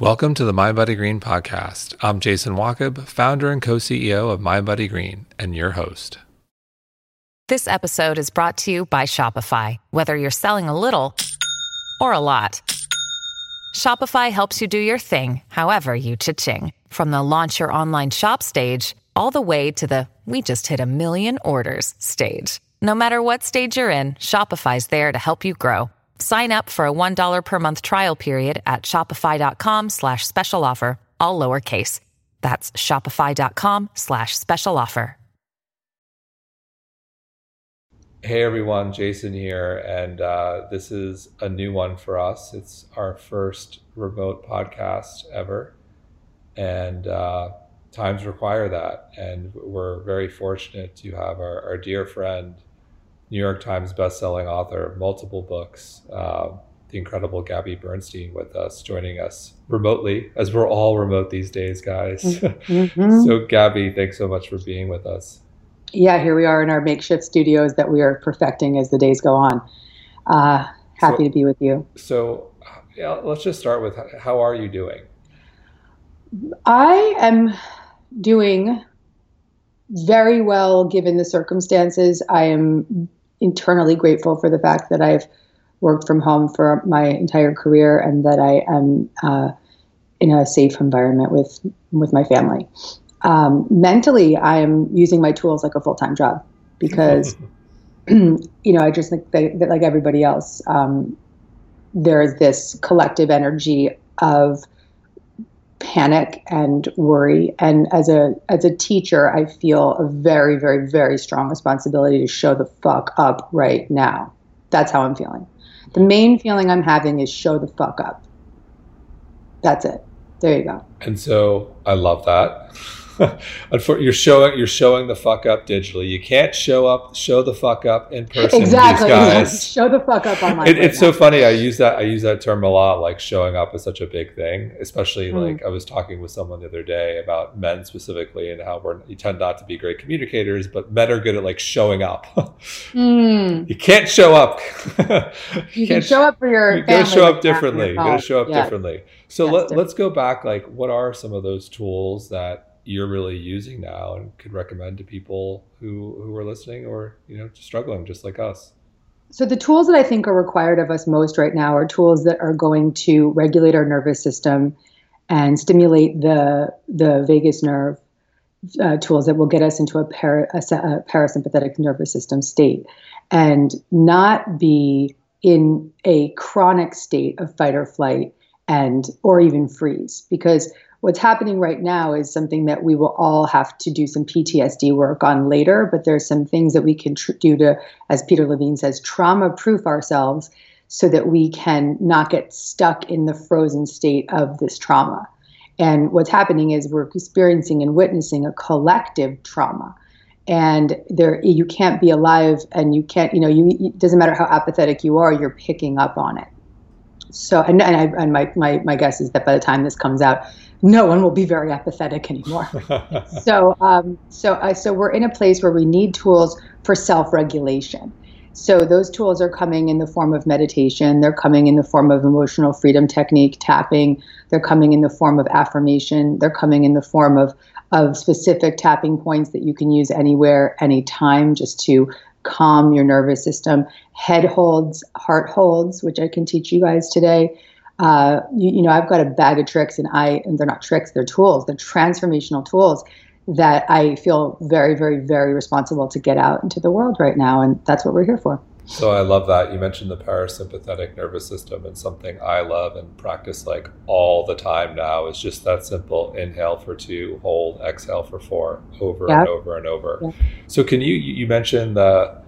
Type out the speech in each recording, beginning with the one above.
Welcome to the MindBodyGreen podcast. I'm Jason Wachob, founder and co-CEO of MindBodyGreen, and your host. This episode is brought to you by Shopify. Whether you're selling a little or a lot, Shopify helps you do your thing, however you cha-ching. From the launch your online shop stage, all the way to the we just hit a million orders stage. No matter what stage you're in, Shopify's there to help you grow. Sign up for a $1 per month trial period at shopify.com slash special offer, all lowercase. That's shopify.com slash special offer. Hey everyone, Jason here, and uh, this is a new one for us. It's our first remote podcast ever, and uh, times require that. And we're very fortunate to have our, our dear friend New York Times bestselling author, multiple books, uh, the incredible Gabby Bernstein with us, joining us remotely, as we're all remote these days, guys. Mm-hmm. so, Gabby, thanks so much for being with us. Yeah, here we are in our makeshift studios that we are perfecting as the days go on. Uh, happy so, to be with you. So, yeah, let's just start with how are you doing? I am doing very well given the circumstances. I am internally grateful for the fact that I've worked from home for my entire career and that I am uh, in a safe environment with with my family. Um, mentally, I am using my tools like a full time job because you know I just think that, that like everybody else, um, there's this collective energy of panic and worry. And as a as a teacher i feel a very very very strong responsibility to show the fuck up right now. That's how i'm feeling. The main feeling i'm having is show the fuck up. That's it. There you go. And so i love that you're showing you're showing the fuck up digitally. You can't show up show the fuck up in person. Exactly. show the fuck up online. It, right it's now. so funny. I use that I use that term a lot. Like showing up is such a big thing. Especially mm. like I was talking with someone the other day about men specifically and how we're you tend not to be great communicators, but men are good at like showing up. mm. You can't show up. you, you can show up for your. You gotta show up differently. You gotta show up yeah. differently. So let, let's go back. Like, what are some of those tools that you're really using now and could recommend to people who who are listening or you know struggling just like us? So the tools that i think are required of us most right now are tools that are going to regulate our nervous system and stimulate the the vagus nerve uh, tools that will get us into a, para, a, a parasympathetic nervous system state and not be in a chronic state of fight or flight and or even freeze because what's happening right now is something that we will all have to do some PTSD work on later, but there's some things that we can tr- do to, as Peter Levine says, trauma proof ourselves so that we can not get stuck in the frozen state of this trauma. And what's happening is we're experiencing and witnessing a collective trauma. And there, you can't be alive, and you can't, you know, you, it doesn't matter how apathetic you are, you're picking up on it. So, and, and, I, and my, my, my guess is that by the time this comes out, no one will be very apathetic anymore. so, um, so, uh, so we're in a place where we need tools for self-regulation. So those tools are coming in the form of meditation. They're coming in the form of emotional freedom technique, tapping. They're coming in the form of affirmation. They're coming in the form of of specific tapping points that you can use anywhere, anytime, just to calm your nervous system. Head holds, heart holds, which I can teach you guys today uh, you, you, know, I've got a bag of tricks, and I and they're not tricks; they're tools. They're transformational tools that I feel very, very, very responsible to get out into the world right now, and that's what we're here for. So I love that you mentioned the parasympathetic nervous system, and something I love and practice like all the time now is just that simple: inhale for two, hold, exhale for four, over yeah. and over and over. Yeah. So can you you mentioned the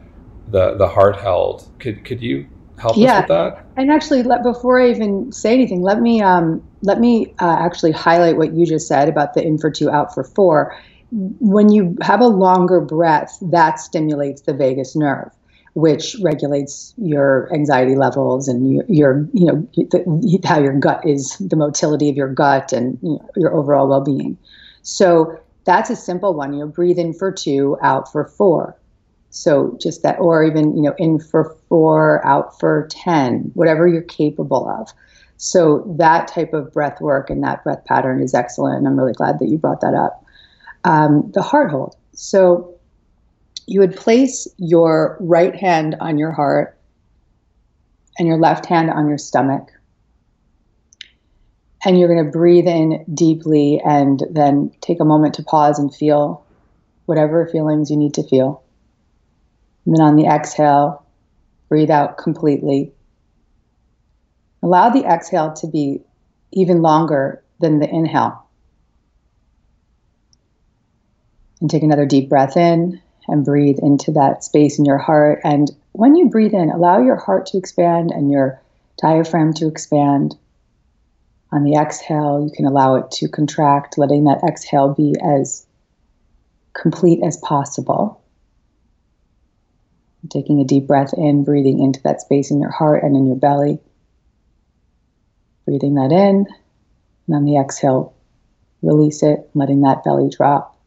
the the heart held? Could could you help yeah. us with that? And actually, let, before I even say anything, let me um, let me uh, actually highlight what you just said about the in for two, out for four. When you have a longer breath, that stimulates the vagus nerve, which regulates your anxiety levels and your, your you know the, how your gut is, the motility of your gut, and you know, your overall well-being. So that's a simple one. You know, breathe in for two, out for four so just that, or even, you know, in for four, out for 10, whatever you're capable of. So that type of breath work and that breath pattern is excellent. And I'm really glad that you brought that up. Um, the heart hold. So you would place your right hand on your heart and your left hand on your stomach. And you're going to breathe in deeply and then take a moment to pause and feel whatever feelings you need to feel. And then on the exhale, breathe out completely. Allow the exhale to be even longer than the inhale. And take another deep breath in and breathe into that space in your heart. And when you breathe in, allow your heart to expand and your diaphragm to expand. On the exhale, you can allow it to contract, letting that exhale be as complete as possible. Taking a deep breath in, breathing into that space in your heart and in your belly. Breathing that in, and on the exhale, release it, letting that belly drop.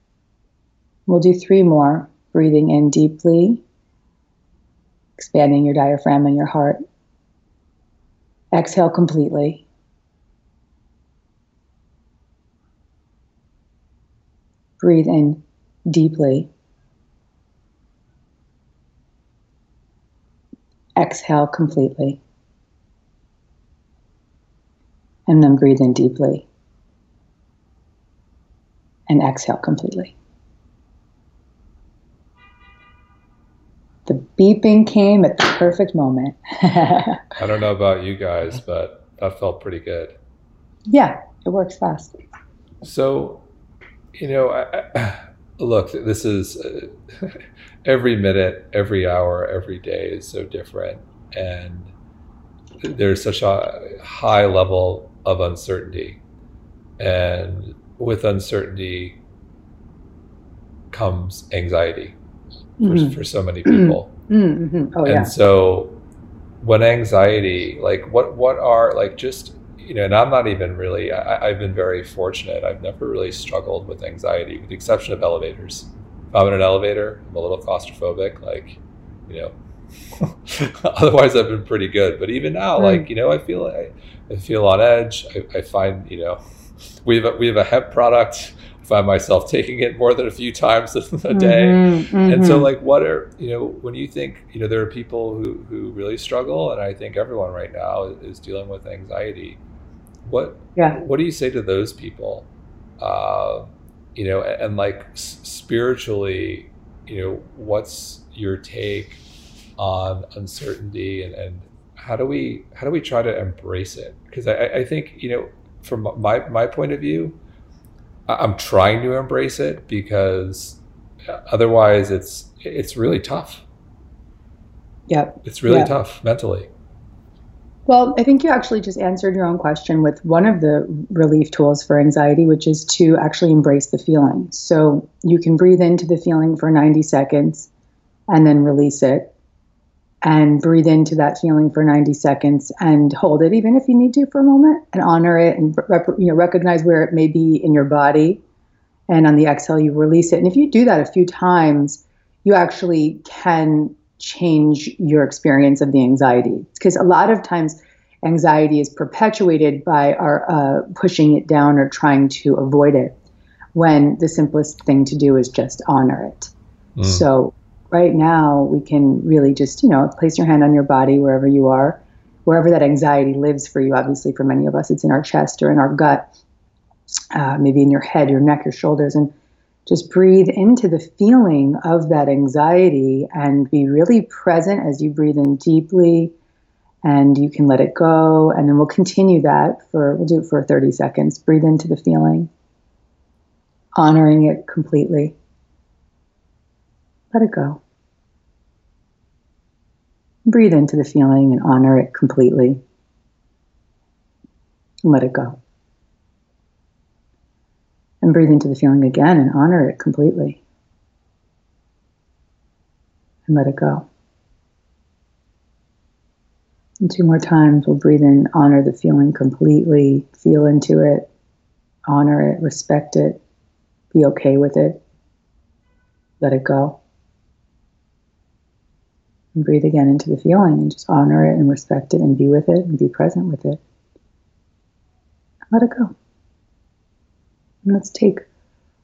We'll do three more. Breathing in deeply, expanding your diaphragm and your heart. Exhale completely. Breathe in deeply. Exhale completely. And then breathe in deeply. And exhale completely. The beeping came at the perfect moment. I don't know about you guys, but that felt pretty good. Yeah, it works fast. So, you know, I, look, this is uh, every minute, every hour, every day is so different. And there's such a high level of uncertainty. And with uncertainty comes anxiety for, mm-hmm. for so many people. Mm-hmm. Oh, and yeah. so when anxiety, like what, what are like just, you know, and I'm not even really, I, I've been very fortunate. I've never really struggled with anxiety with the exception of elevators. If I'm in an elevator, I'm a little claustrophobic, like, you know, otherwise I've been pretty good. But even now, mm. like, you know, I feel, I, I feel on edge. I, I find, you know, we have a, we have a hemp product I find myself taking it more than a few times a day. Mm-hmm, mm-hmm. And so like what are you know, when you think, you know, there are people who, who really struggle and I think everyone right now is dealing with anxiety. What yeah. what do you say to those people? Uh, you know, and, and like s- spiritually, you know, what's your take on uncertainty and, and how do we how do we try to embrace it? Because I, I think, you know, from my my point of view, I'm trying to embrace it because otherwise it's it's really tough. Yep. It's really yep. tough mentally. Well, I think you actually just answered your own question with one of the relief tools for anxiety, which is to actually embrace the feeling. So you can breathe into the feeling for 90 seconds and then release it and breathe into that feeling for 90 seconds and hold it even if you need to for a moment and honor it and you know recognize where it may be in your body and on the exhale you release it and if you do that a few times you actually can change your experience of the anxiety because a lot of times anxiety is perpetuated by our uh, pushing it down or trying to avoid it when the simplest thing to do is just honor it mm. so right now we can really just, you know, place your hand on your body wherever you are, wherever that anxiety lives for you. Obviously, for many of us, it's in our chest or in our gut, uh, maybe in your head, your neck, your shoulders, and just breathe into the feeling of that anxiety and be really present as you breathe in deeply. And you can let it go. And then we'll continue that for we'll do it for 30 seconds. Breathe into the feeling honoring it completely. Let it go. Breathe into the feeling and honor it completely. Let it go. And breathe into the feeling again and honor it completely. And let it go. And two more times, we'll breathe in, honor the feeling completely, feel into it, honor it, respect it, be okay with it, let it go. And breathe again into the feeling and just honor it and respect it and be with it and be present with it. And let it go. And let's take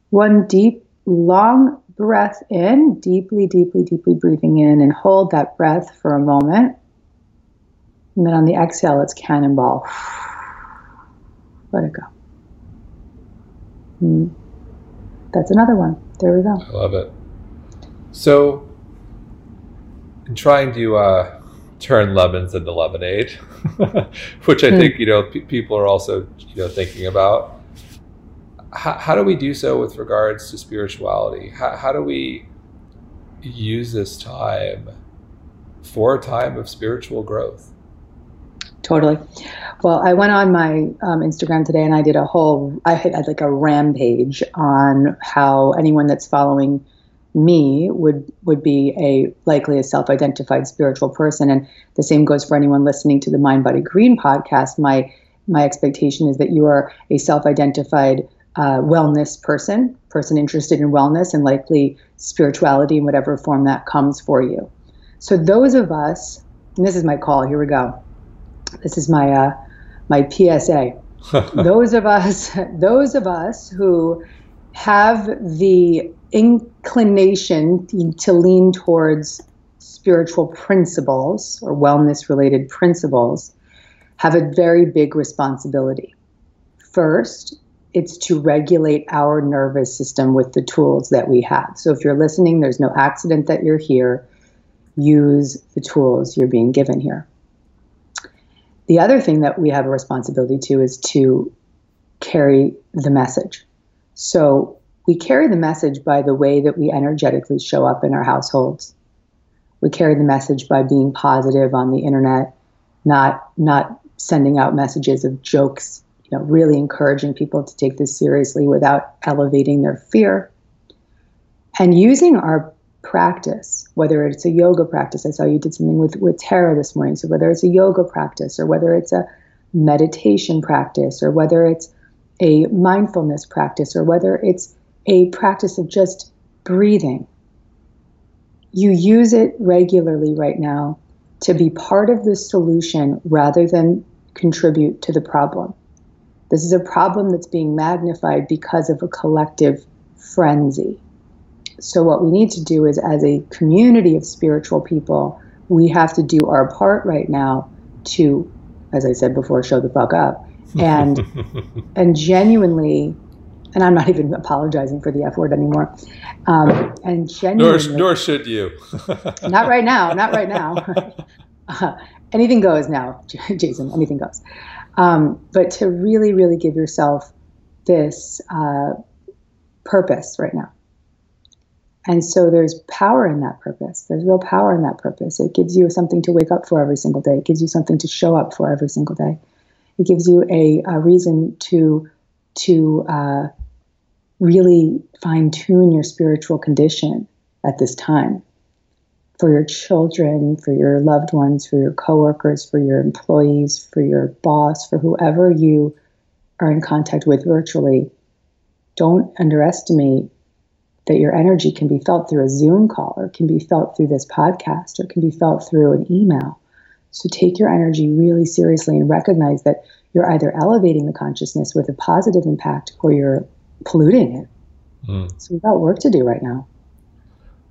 one deep, long breath in, deeply, deeply, deeply breathing in, and hold that breath for a moment. And then on the exhale, it's cannonball. Let it go. And that's another one. There we go. I love it. So, in trying to uh, turn lemons into lemonade, which I mm. think you know people are also you know thinking about. How, how, do we do so with regards to spirituality? How, how do we use this time for a time of spiritual growth? Totally. Well, I went on my um, Instagram today and I did a whole, I had, had like a rampage on how anyone that's following me would would be a likely a self-identified spiritual person and the same goes for anyone listening to the mind body green podcast my my expectation is that you are a self-identified uh, wellness person person interested in wellness and likely spirituality in whatever form that comes for you. So those of us and this is my call here we go. This is my uh, my psa those of us those of us who have the inclination to lean towards spiritual principles or wellness related principles have a very big responsibility. First, it's to regulate our nervous system with the tools that we have. So if you're listening, there's no accident that you're here. Use the tools you're being given here. The other thing that we have a responsibility to is to carry the message. So we carry the message by the way that we energetically show up in our households. We carry the message by being positive on the internet, not not sending out messages of jokes, you know, really encouraging people to take this seriously without elevating their fear. And using our practice, whether it's a yoga practice, I saw you did something with, with Tara this morning. So whether it's a yoga practice or whether it's a meditation practice or whether it's a mindfulness practice or whether it's a practice of just breathing. You use it regularly right now to be part of the solution rather than contribute to the problem. This is a problem that's being magnified because of a collective frenzy. So, what we need to do is, as a community of spiritual people, we have to do our part right now to, as I said before, show the fuck up and and genuinely and I'm not even apologizing for the F word anymore. Um, and genuinely, nor, nor should you. not right now. Not right now. uh, anything goes now, Jason. Anything goes. Um, but to really, really give yourself this uh, purpose right now. And so there's power in that purpose. There's real power in that purpose. It gives you something to wake up for every single day. It gives you something to show up for every single day. It gives you a, a reason to to uh, really fine tune your spiritual condition at this time for your children, for your loved ones, for your coworkers, for your employees, for your boss, for whoever you are in contact with virtually. Don't underestimate that your energy can be felt through a Zoom call or can be felt through this podcast or can be felt through an email. So take your energy really seriously and recognize that you're either elevating the consciousness with a positive impact or you're polluting it. Mm. So we've got work to do right now.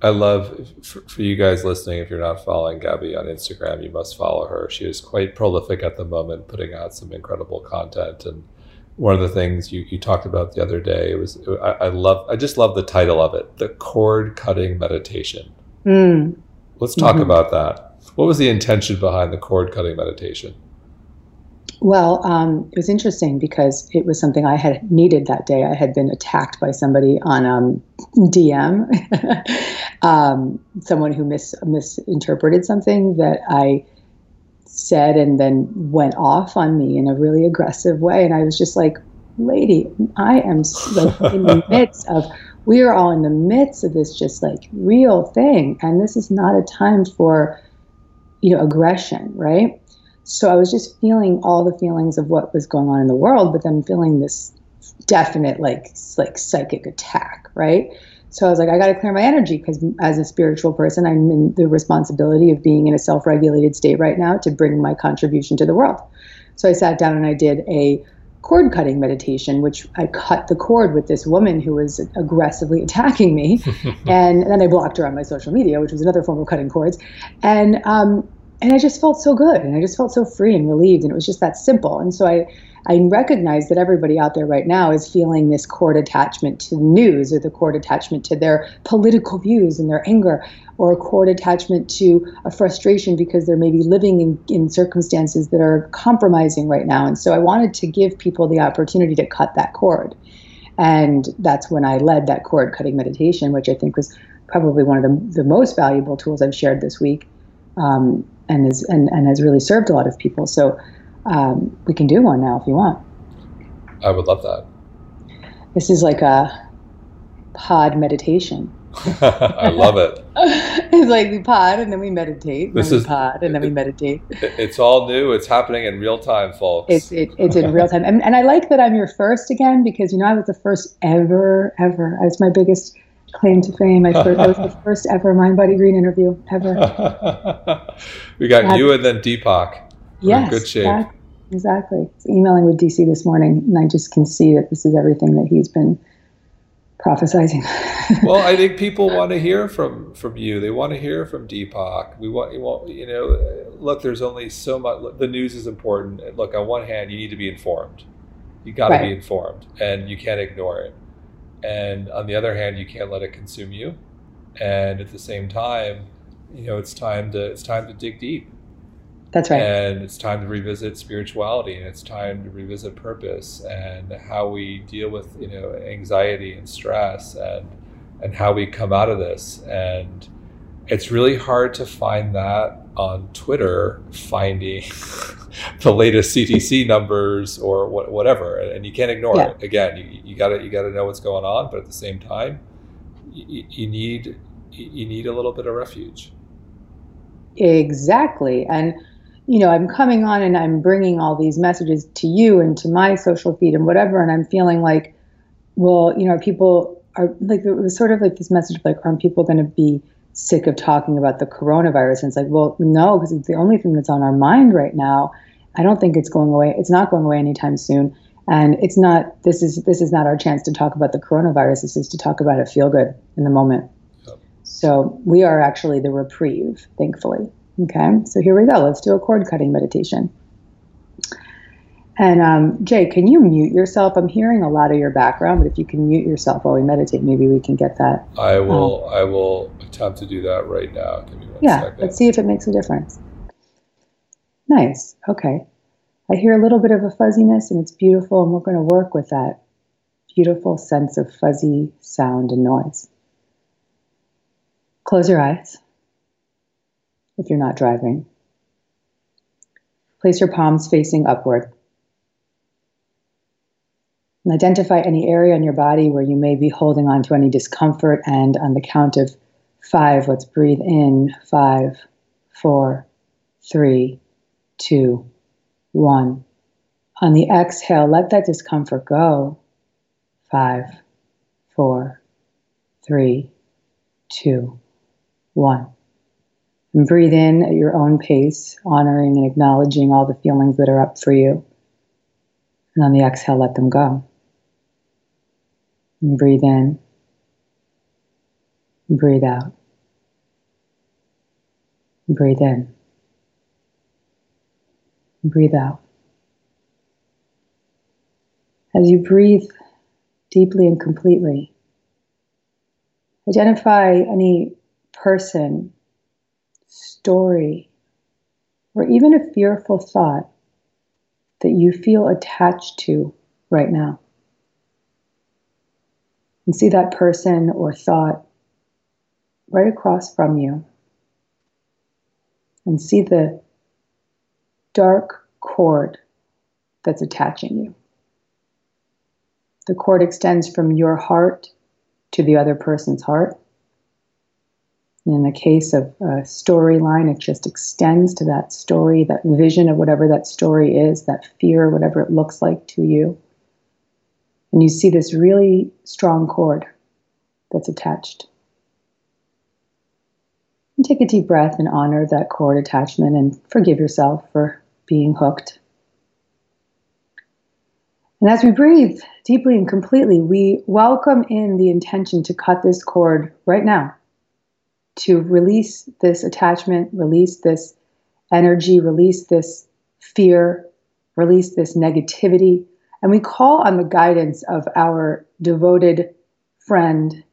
I love for, for, you guys listening. If you're not following Gabby on Instagram, you must follow her. She is quite prolific at the moment, putting out some incredible content. And one of the things you, you talked about the other day was I, I love. I just love the title of it, the cord cutting meditation. Mm. Let's talk mm-hmm. about that. What was the intention behind the cord cutting meditation? Well, um, it was interesting because it was something I had needed that day. I had been attacked by somebody on um, DM, um, someone who mis- misinterpreted something that I said and then went off on me in a really aggressive way. And I was just like, lady, I am like in the midst of, we are all in the midst of this just like real thing. And this is not a time for, you know, aggression, right? So I was just feeling all the feelings of what was going on in the world, but then feeling this definite like like psychic attack, right? So I was like, I got to clear my energy because as a spiritual person, I'm in the responsibility of being in a self-regulated state right now to bring my contribution to the world. So I sat down and I did a cord cutting meditation, which I cut the cord with this woman who was aggressively attacking me. and then I blocked her on my social media, which was another form of cutting cords. And, um, and I just felt so good and I just felt so free and relieved. And it was just that simple. And so I, I recognize that everybody out there right now is feeling this cord attachment to the news or the cord attachment to their political views and their anger or a cord attachment to a frustration because they're maybe living in, in circumstances that are compromising right now. And so I wanted to give people the opportunity to cut that cord. And that's when I led that cord cutting meditation, which I think was probably one of the, the most valuable tools I've shared this week um, and, is, and, and has really served a lot of people. So um, we can do one now if you want. I would love that. This is like a pod meditation. I love it. it's like we pod and then we meditate. This is pod and then we meditate. It's all new. It's happening in real time, folks. It's it, it's in real time, and, and I like that I'm your first again because you know I was the first ever ever. It's my biggest claim to fame. I, first, I was the first ever Mind Body Green interview ever. we got you and then Deepak. Yes, good shape. Exactly. exactly. emailing with DC this morning, and I just can see that this is everything that he's been prophesizing. well, I think people want to hear from from you. They want to hear from Deepak. We want, you want, you know, look. There's only so much. The news is important. Look, on one hand, you need to be informed. You got to right. be informed, and you can't ignore it. And on the other hand, you can't let it consume you. And at the same time, you know, it's time to it's time to dig deep that's right. And it's time to revisit spirituality and it's time to revisit purpose and how we deal with, you know, anxiety and stress and and how we come out of this. And it's really hard to find that on Twitter, finding the latest CDC numbers or what, whatever. And you can't ignore yeah. it. Again, you, you gotta you gotta know what's going on, but at the same time, you, you need you need a little bit of refuge. Exactly. And you know, I'm coming on and I'm bringing all these messages to you and to my social feed and whatever, and I'm feeling like, well, you know, people are like, it was sort of like this message of like, aren't people going to be sick of talking about the coronavirus? And it's like, well, no, because it's the only thing that's on our mind right now. I don't think it's going away. It's not going away anytime soon. And it's not. This is this is not our chance to talk about the coronavirus. This is to talk about it feel good in the moment. So we are actually the reprieve, thankfully. Okay, so here we go. Let's do a cord cutting meditation. And um, Jay, can you mute yourself? I'm hearing a lot of your background, but if you can mute yourself while we meditate, maybe we can get that. I will. Um, I will attempt to do that right now. Give me one yeah, second. let's see if it makes a difference. Nice. Okay. I hear a little bit of a fuzziness, and it's beautiful, and we're going to work with that beautiful sense of fuzzy sound and noise. Close your eyes if you're not driving. Place your palms facing upward. And identify any area in your body where you may be holding on to any discomfort. And on the count of five, let's breathe in five, four, three, two, one. On the exhale, let that discomfort go. Five, four, three, two, one. And breathe in at your own pace, honoring and acknowledging all the feelings that are up for you. And on the exhale, let them go. And breathe in. Breathe out. Breathe in. Breathe out. As you breathe deeply and completely, identify any person story, or even a fearful thought that you feel attached to right now. And see that person or thought right across from you. And see the dark cord that's attaching you. The cord extends from your heart to the other person's heart in the case of a storyline, it just extends to that story, that vision of whatever that story is, that fear, whatever it looks like to you. And you see this really strong cord that's attached. And take a deep breath and honor that cord attachment and forgive yourself for being hooked. And as we breathe deeply and completely, we welcome in the intention to cut this cord right now, to release this attachment, release this energy, release this fear, release this negativity. And we call on the guidance of our devoted friend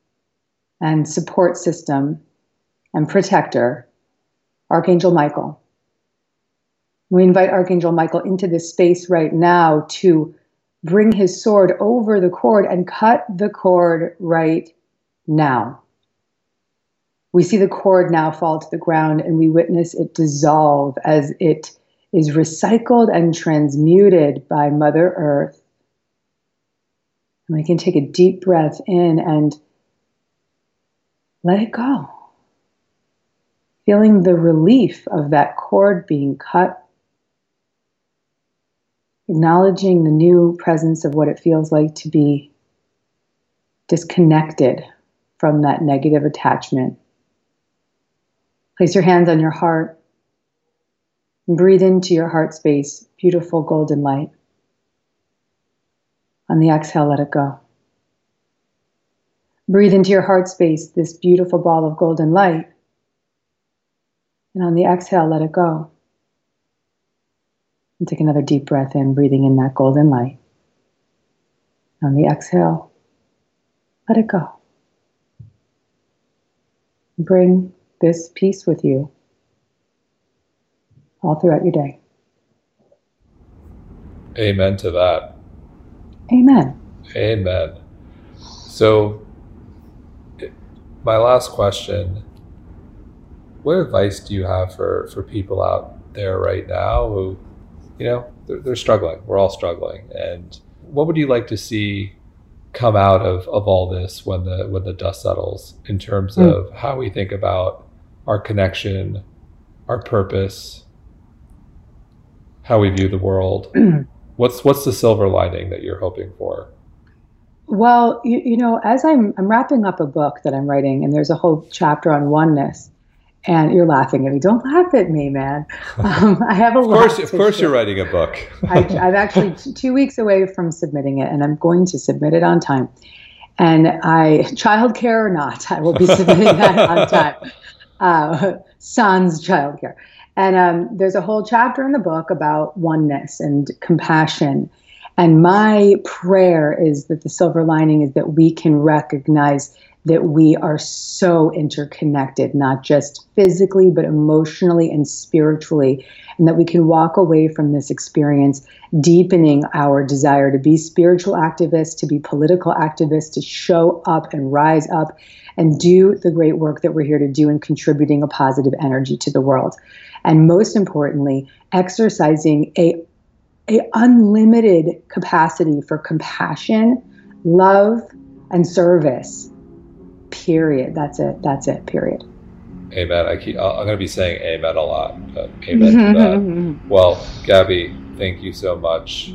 and support system and protector, Archangel Michael. We invite Archangel Michael into this space right now to bring his sword over the cord and cut the cord right now. We see the cord now fall to the ground and we witness it dissolve as it is recycled and transmuted by Mother Earth. And we can take a deep breath in and let it go. Feeling the relief of that cord being cut acknowledging the new presence of what it feels like to be disconnected from that negative attachment. Place your hands on your heart breathe into your heart space beautiful golden light. On the exhale, let it go. Breathe into your heart space this beautiful ball of golden light. And on the exhale, let it go. And take another deep breath in, breathing in that golden light. On the exhale, let it go. Bring this peace with you all throughout your day. Amen to that. Amen. Amen. So, my last question what advice do you have for, for people out there right now who you know, they're, they're struggling. We're all struggling. And what would you like to see come out of, of all this when the when the dust settles in terms mm. of how we think about our connection, our purpose, how we view the world? what's what's the silver lining that you're hoping for? Well, you, you know, as I'm I'm wrapping up a book that I'm writing, and there's a whole chapter on oneness, and you're laughing at me. Don't laugh at me, man. Um, I have a of course, of course, you're writing a book. I, am actually two weeks away from submitting it, and I'm going to submit it on time. And I, childcare or not, I will be submitting that on time. Uh, sans childcare. And um, there's a whole chapter in the book about oneness and compassion. And my prayer is that the silver lining is that we can recognize that we are so interconnected, not just physically, but emotionally and spiritually, and that we can walk away from this experience deepening our desire to be spiritual activists, to be political activists, to show up and rise up and do the great work that we're here to do in contributing a positive energy to the world. And most importantly, exercising a, a unlimited capacity for compassion, love, and service Period. That's it. That's it. Period. Amen. I keep, I'm going to be saying amen a lot. But amen to that. Well, Gabby, thank you so much.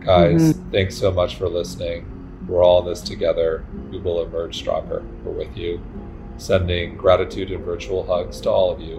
Guys, mm-hmm. thanks so much for listening. We're all in this together. We will emerge stronger. We're with you. Sending gratitude and virtual hugs to all of you.